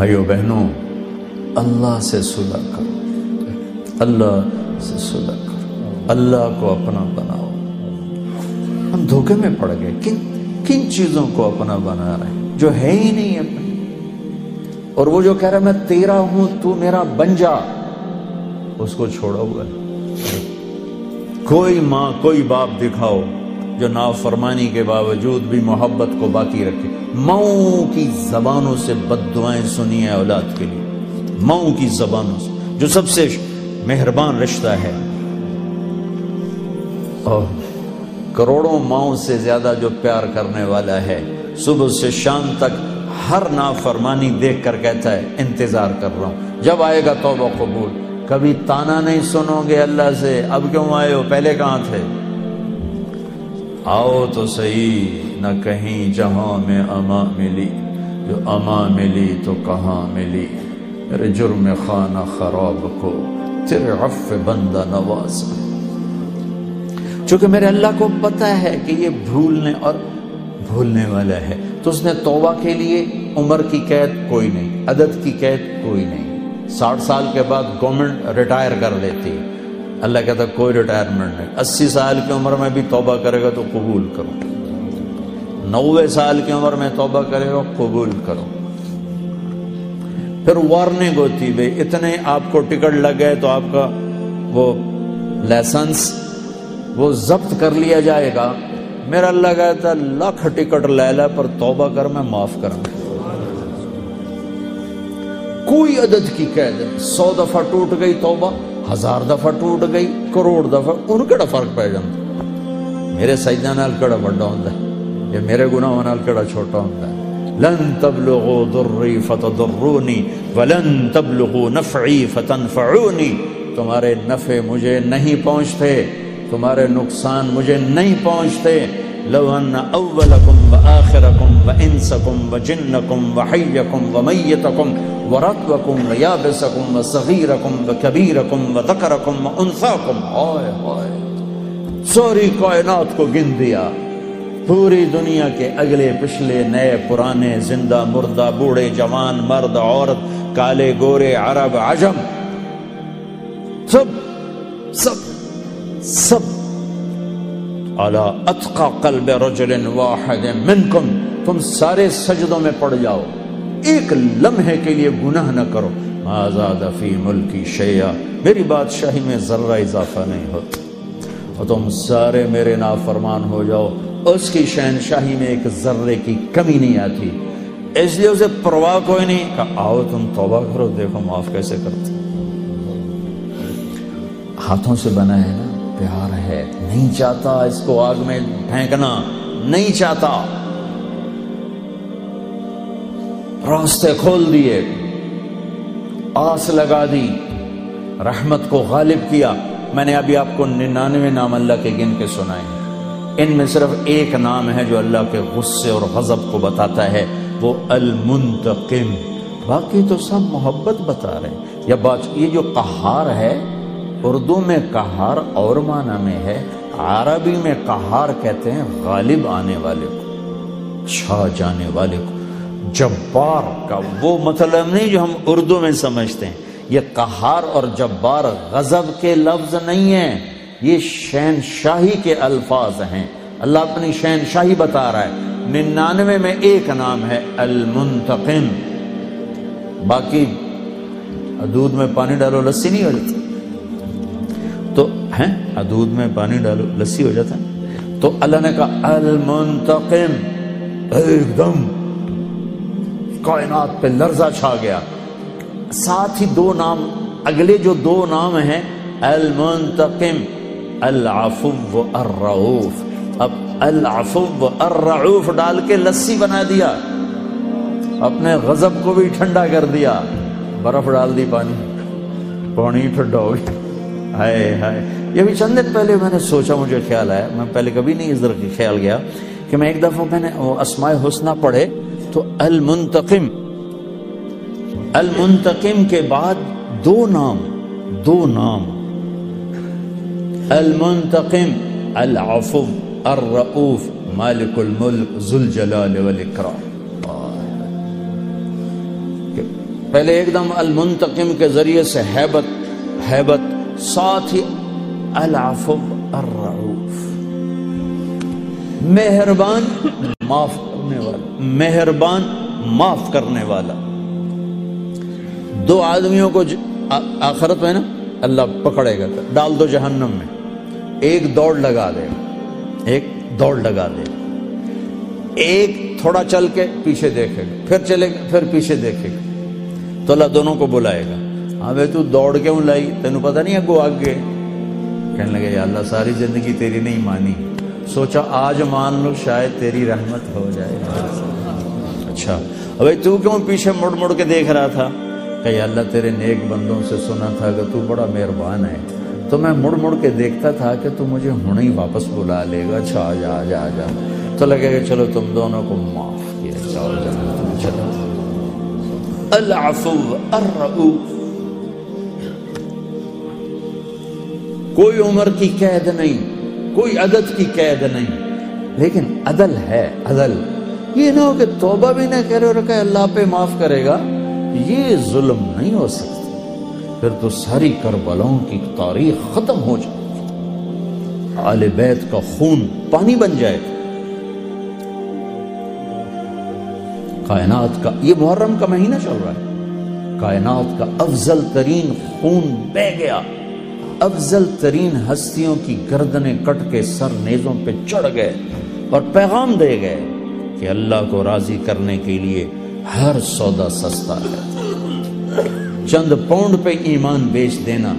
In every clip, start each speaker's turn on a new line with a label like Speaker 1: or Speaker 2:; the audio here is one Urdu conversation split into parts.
Speaker 1: بھائیو بہنوں، اللہ سے صلح کرو۔ اللہ سے صلح کرو۔ اللہ کو اپنا بناؤ۔ ہم دھوکے میں پڑ گئے۔ کن کن چیزوں کو اپنا بنا رہے ہیں؟ جو ہے ہی نہیں اپنی اور وہ جو کہہ رہا میں تیرا ہوں، تو میرا بن جا۔ اس کو چھوڑا ہوا ہے۔ کوئی ماں، کوئی باپ دکھاؤ۔ جو نافرمانی کے باوجود بھی محبت کو باقی رکھے۔ مئو کی زبانوں سے بد دعائیں سنی ہیں اولاد کے لیے۔ مئو کی زبانوں سے۔ جو سب سے مہربان رشتہ ہے۔ اور کروڑوں ماؤں سے زیادہ جو پیار کرنے والا ہے۔ صبح سے شام تک ہر نافرمانی دیکھ کر کہتا ہے، انتظار کر رہا ہوں۔ جب آئے گا توبہ قبول۔ کبھی تانا نہیں سنو گے اللہ سے۔ اب کیوں آئے ہو؟ پہلے کہاں تھے؟ آؤ تو صحیح، نہ کہیں جہاں میں اما ملی۔ جو اما ملی تو کہاں ملی؟ میرے جرم خانہ خراب کو تیرے عف بندہ نواز۔ چونکہ میرے اللہ کو پتا ہے کہ یہ بھولنے اور بھولنے والا ہے، تو اس نے توبہ کے لیے عمر کی قید کوئی نہیں، عدد کی قید کوئی نہیں۔ ساٹھ سال کے بعد گورنمنٹ ریٹائر کر لیتی اللہ کہتا کوئی ریٹائرمنٹ نہیں اسی سال کی عمر میں بھی توبہ کرے گا تو قبول کرو نوے سال کی عمر میں توبہ کرے گا قبول کرو پھر وارننگ ہوتی بھائی اتنے آپ کو ٹکٹ لگ گئے تو آپ کا وہ لائسنس وہ ضبط کر لیا جائے گا میرا اللہ کہتا لاکھ ٹکٹ لے لے پر توبہ کر میں معاف کروں کوئی عدد کی قید سو دفعہ ٹوٹ گئی توبہ ہزار دفعہ ٹوٹ گئی، کروڑ دفعہ، ان کہڑا فرق پی جاتا میرے سجدہ نال کہڑا بڑا ہوتا ہے؟ یا میرے گناہ نال کہڑا چھوٹا ہوتا ہے؟ لن تبلغوا ضرری فتضرونی ولن تبلغوا نفعی فتنفعونی۔ تمہارے نفع مجھے نہیں پہنچتے، تمہارے نقصان مجھے نہیں پہنچتے۔ لو ان اولکم و آخرکم و انسکم و جنکم و حیکم و میتکم و رتوکم و یابسکم و صغیرکم و کبیرکم و ذکرکم و انثاکم آئے آئے سوری کائنات کو گن دیا. پوری دنیا کے اگلے پچھلے نئے پرانے زندہ مردہ بوڑھے جوان مرد عورت کالے گورے عرب عجم. سب سب سب اعلی اتقا قلب رجل واحد منکم تم سارے سجدوں میں پڑ جاؤ۔ ایک لمحے کے لیے گناہ نہ کرو۔ آزاد فی ملکی شیعہ میری بادشاہی میں ذرہ اضافہ نہیں ہوتا اور تم سارے میرے نافرمان ہو جاؤ۔ اس کی شہنشاہی میں ایک ذرے کی کمی نہیں آتی۔ اس لیے اسے پرواہ کوئی نہیں کہ آؤ تم توبہ کرو، دیکھو معاف کیسے کرتے۔ ہاتھوں سے بنا ہے نا۔ پیار ہے۔ نہیں چاہتا اس کو آگ میں پھینکنا۔ نہیں چاہتا۔ راستے کھول دیے۔ آس لگا دی۔ رحمت کو غالب کیا۔ میں نے ابھی آپ کو ننانوے نام اللہ کے گن کے سنائے ان میں صرف ایک نام ہے جو اللہ کے غصے اور غضب کو بتاتا ہے۔ وہ المنتقم۔ باقی تو سب محبت بتا رہے ہیں۔ یا بات یہ جو قہار ہے اردو میں کہار اور معنی میں ہے، عربی میں کہار کہتے ہیں غالب آنے والے کو، چھا جانے والے کو۔ جبار کا وہ مطلب نہیں جو ہم اردو میں سمجھتے ہیں۔ یہ کہار اور جبار غضب کے لفظ نہیں ہیں۔ یہ شہن شاہی کے الفاظ ہیں۔ اللہ اپنی شہن شاہی بتا رہا ہے۔ ننانوے میں ایک نام ہے، المنتقم۔ باقی دودھ میں پانی ڈالو، لسی نہیں ہو جاتی۔ تو ہیں؟ دودھ میں پانی ڈالو، لسی ہو جاتا تو اللہ نے کہا، المنتقم، ایک دم کائنات پہ لرزہ چھا گیا۔ ساتھ ہی دو نام، اگلے جو دو نام ہیں، المنتقم، العفو الرعوف۔ اب العفو الرعوف ڈال کے لسی بنا دیا۔ اپنے غضب کو بھی ٹھنڈا کر دیا۔ برف ڈال دی پانی۔ پانی ٹھنڈا ہو گیا۔ ہائے ہائے۔ یہ بھی چند دن پہلے میں نے سوچا، مجھے خیال آیا، میں پہلے کبھی نہیں اس طرح خیال گیا کہ میں ایک دفعہ میں نے اسماء حسنہ پڑھے تو المنتقم المنتقم کے بعد دو نام دو نام۔ المنتقم، العفو، الرؤوف، مالک الملک، ذو الجلال والاکرام پہلے ایک دم المنتقم کے ذریعے سے حیبت حیبت ساتھ ہی العفو الرعوف. مہربان معاف کرنے والا، مہربان معاف کرنے والا. دو آدمیوں کو آخرت میں نا اللہ پکڑے گا، ڈال دو جہنم میں. ایک دوڑ لگا دے، ایک دوڑ لگا دے. ایک تھوڑا چل کے پیچھے دیکھے گا، پھر چلے گا، پھر پیچھے دیکھے گا. تو اللہ دونوں کو بلائے گا. ہاں بھائی تو دوڑ کیوں لائی؟ تینوں پتہ نہیں اگو آگے کہنے لگے، یا اللہ، ساری زندگی تیری نہیں مانی۔ سوچا آج مان لو شاید تیری رحمت ہو جائے۔ اچھا۔ بھائی تو کیوں پیچھے مڑ مڑ کے دیکھ رہا تھا؟ کہ یا اللہ، تیرے نیک بندوں سے سنا تھا کہ تو بڑا مہربان ہے۔ تو میں مڑ مڑ کے دیکھتا تھا کہ تو مجھے ہوں ہی واپس بلا لے گا۔ اچھا آ جا آ جا آ جا۔ تو لگے گا، چلو، تم دونوں کو معاف کیا۔ چاؤ جانا تم چلو۔ العفو الرعوف کوئی عمر کی قید نہیں، کوئی عدد کی قید نہیں۔ لیکن عدل ہے، عدل۔ یہ نہ ہو کہ توبہ بھی نہ کرے اور کہ اللہ پہ معاف کرے گا۔ یہ ظلم نہیں ہو سکتا۔ پھر تو ساری کربلاؤں کی تاریخ ختم ہو جائے۔ آل بیت کا خون پانی بن جائے۔ کائنات کا، یہ محرم کا مہینہ چل رہا ہے۔ کائنات کا افضل ترین خون بہ گیا۔ افضل ترین ہستیوں کی گردنیں کٹ کے سر نیزوں پہ چڑھ گئے اور پیغام دے گئے کہ اللہ کو راضی کرنے کے لیے ہر سودا سستا ہے۔ چند پونڈ پہ ایمان بیچ دینا۔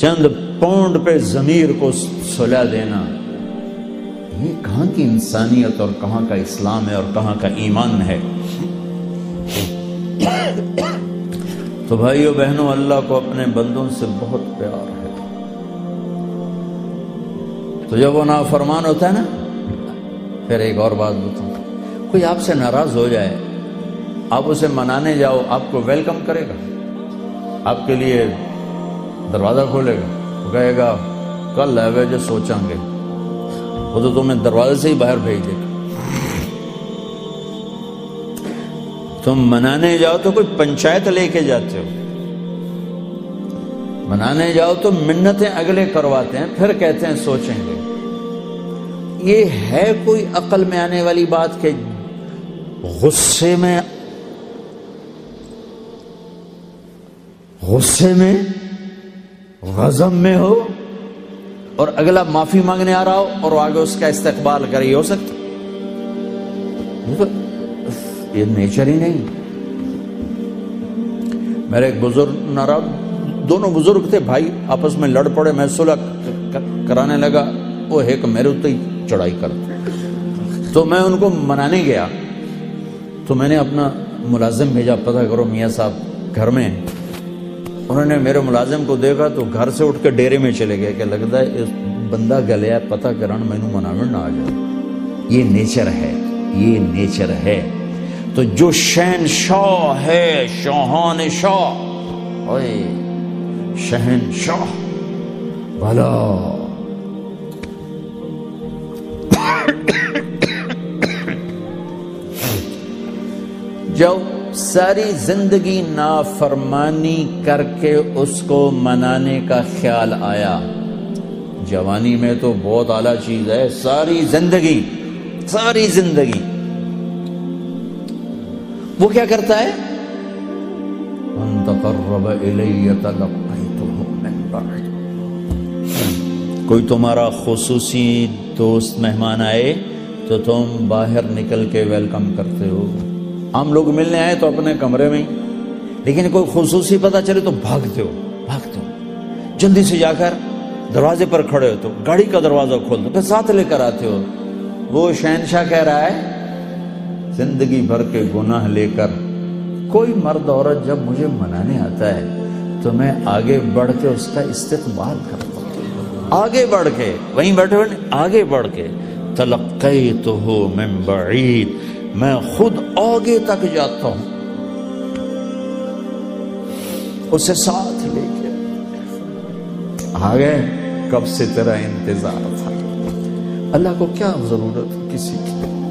Speaker 1: چند پونڈ پہ ضمیر کو سلا دینا۔ یہ کہاں کی انسانیت اور کہاں کا اسلام ہے اور کہاں کا ایمان ہے؟ تو بھائیو بہنوں، اللہ کو اپنے بندوں سے بہت پیار ہے۔ تو جب وہ نافرمان ہوتا ہے نا، پھر ایک اور بات بتاؤں۔ کوئی آپ سے ناراض ہو جائے، آپ اسے منانے جاؤ، آپ کو ویلکم کرے گا۔ آپ کے لیے دروازہ کھولے گا۔ وہ کہے گا، کل ہے جو سوچیں گے۔ وہ تو تمہیں دروازے سے ہی باہر بھیج دے۔ گا تم منانے جاؤ تو کوئی پنچایت لے کے جاتے ہو۔ منانے جاؤ تو منتیں اگلے کرواتے ہیں، پھر کہتے ہیں سوچیں گے۔ یہ ہے کوئی عقل میں آنے والی بات کہ غصے میں غصے میں غزم میں ہو اور اگلا معافی مانگنے آ رہا ہو اور آگے اس کا استقبال کرے ہو سکتا۔ یہ نیچر ہی نہیں۔ میرے ایک بزرگ نارا دونوں بزرگ تھے، بھائی آپس میں لڑ پڑے، میں صلح کرانے لگا، وہ ایک میرے اتنے ہی چڑھائی کر تو میں ان کو منانے گیا۔ تو میں نے اپنا ملازم بھیجا، پتہ کرو میاں صاحب گھر میں۔ انہوں نے میرے ملازم کو دیکھا تو گھر سے اٹھ کے ڈیرے میں چلے گئے، کہ لگتا ہے اس بندہ گلیا پتہ کرن میں مناوڑ نہ آ جائے۔ یہ نیچر ہے، یہ نیچر ہے۔ تو جو شہن شاہ ہے، شاہان شاہ۔ اوئے شہن شاہ بھلا۔ جو ساری زندگی نافرمانی کر کے اس کو منانے کا خیال آیا، جوانی میں تو بہت اعلیٰ چیز ہے، ساری زندگی ساری زندگی۔ وہ کیا کرتا ہے؟ کوئی تمہارا خصوصی دوست مہمان آئے تو تم باہر نکل کے ویلکم کرتے ہو۔ ہم لوگ ملنے آئے تو اپنے کمرے میں۔ ہی لیکن کوئی خصوصی پتا چلے تو بھاگتے ہو بھاگتے ہو۔ جلدی سے جا کر دروازے پر کھڑے ہو تو گاڑی کا دروازہ کھول دو، پھر ساتھ لے کر آتے ہو۔ وہ شہنشاہ کہہ رہا ہے زندگی بھر کے گناہ لے کر کوئی مرد عورت جب مجھے منانے آتا ہے تو میں آگے بڑھ کے اس کا استقبال کرتا ہوں۔ آگے بڑھ کے، وہیں بیٹھے ہوئے آگے بڑھ کے تلقی تو ہو میں بعید، میں خود آگے تک جاتا ہوں۔ اسے ساتھ لے کے۔ آگے، کب سے تیرا انتظار تھا؟ اللہ کو کیا ضرورت کسی کی؟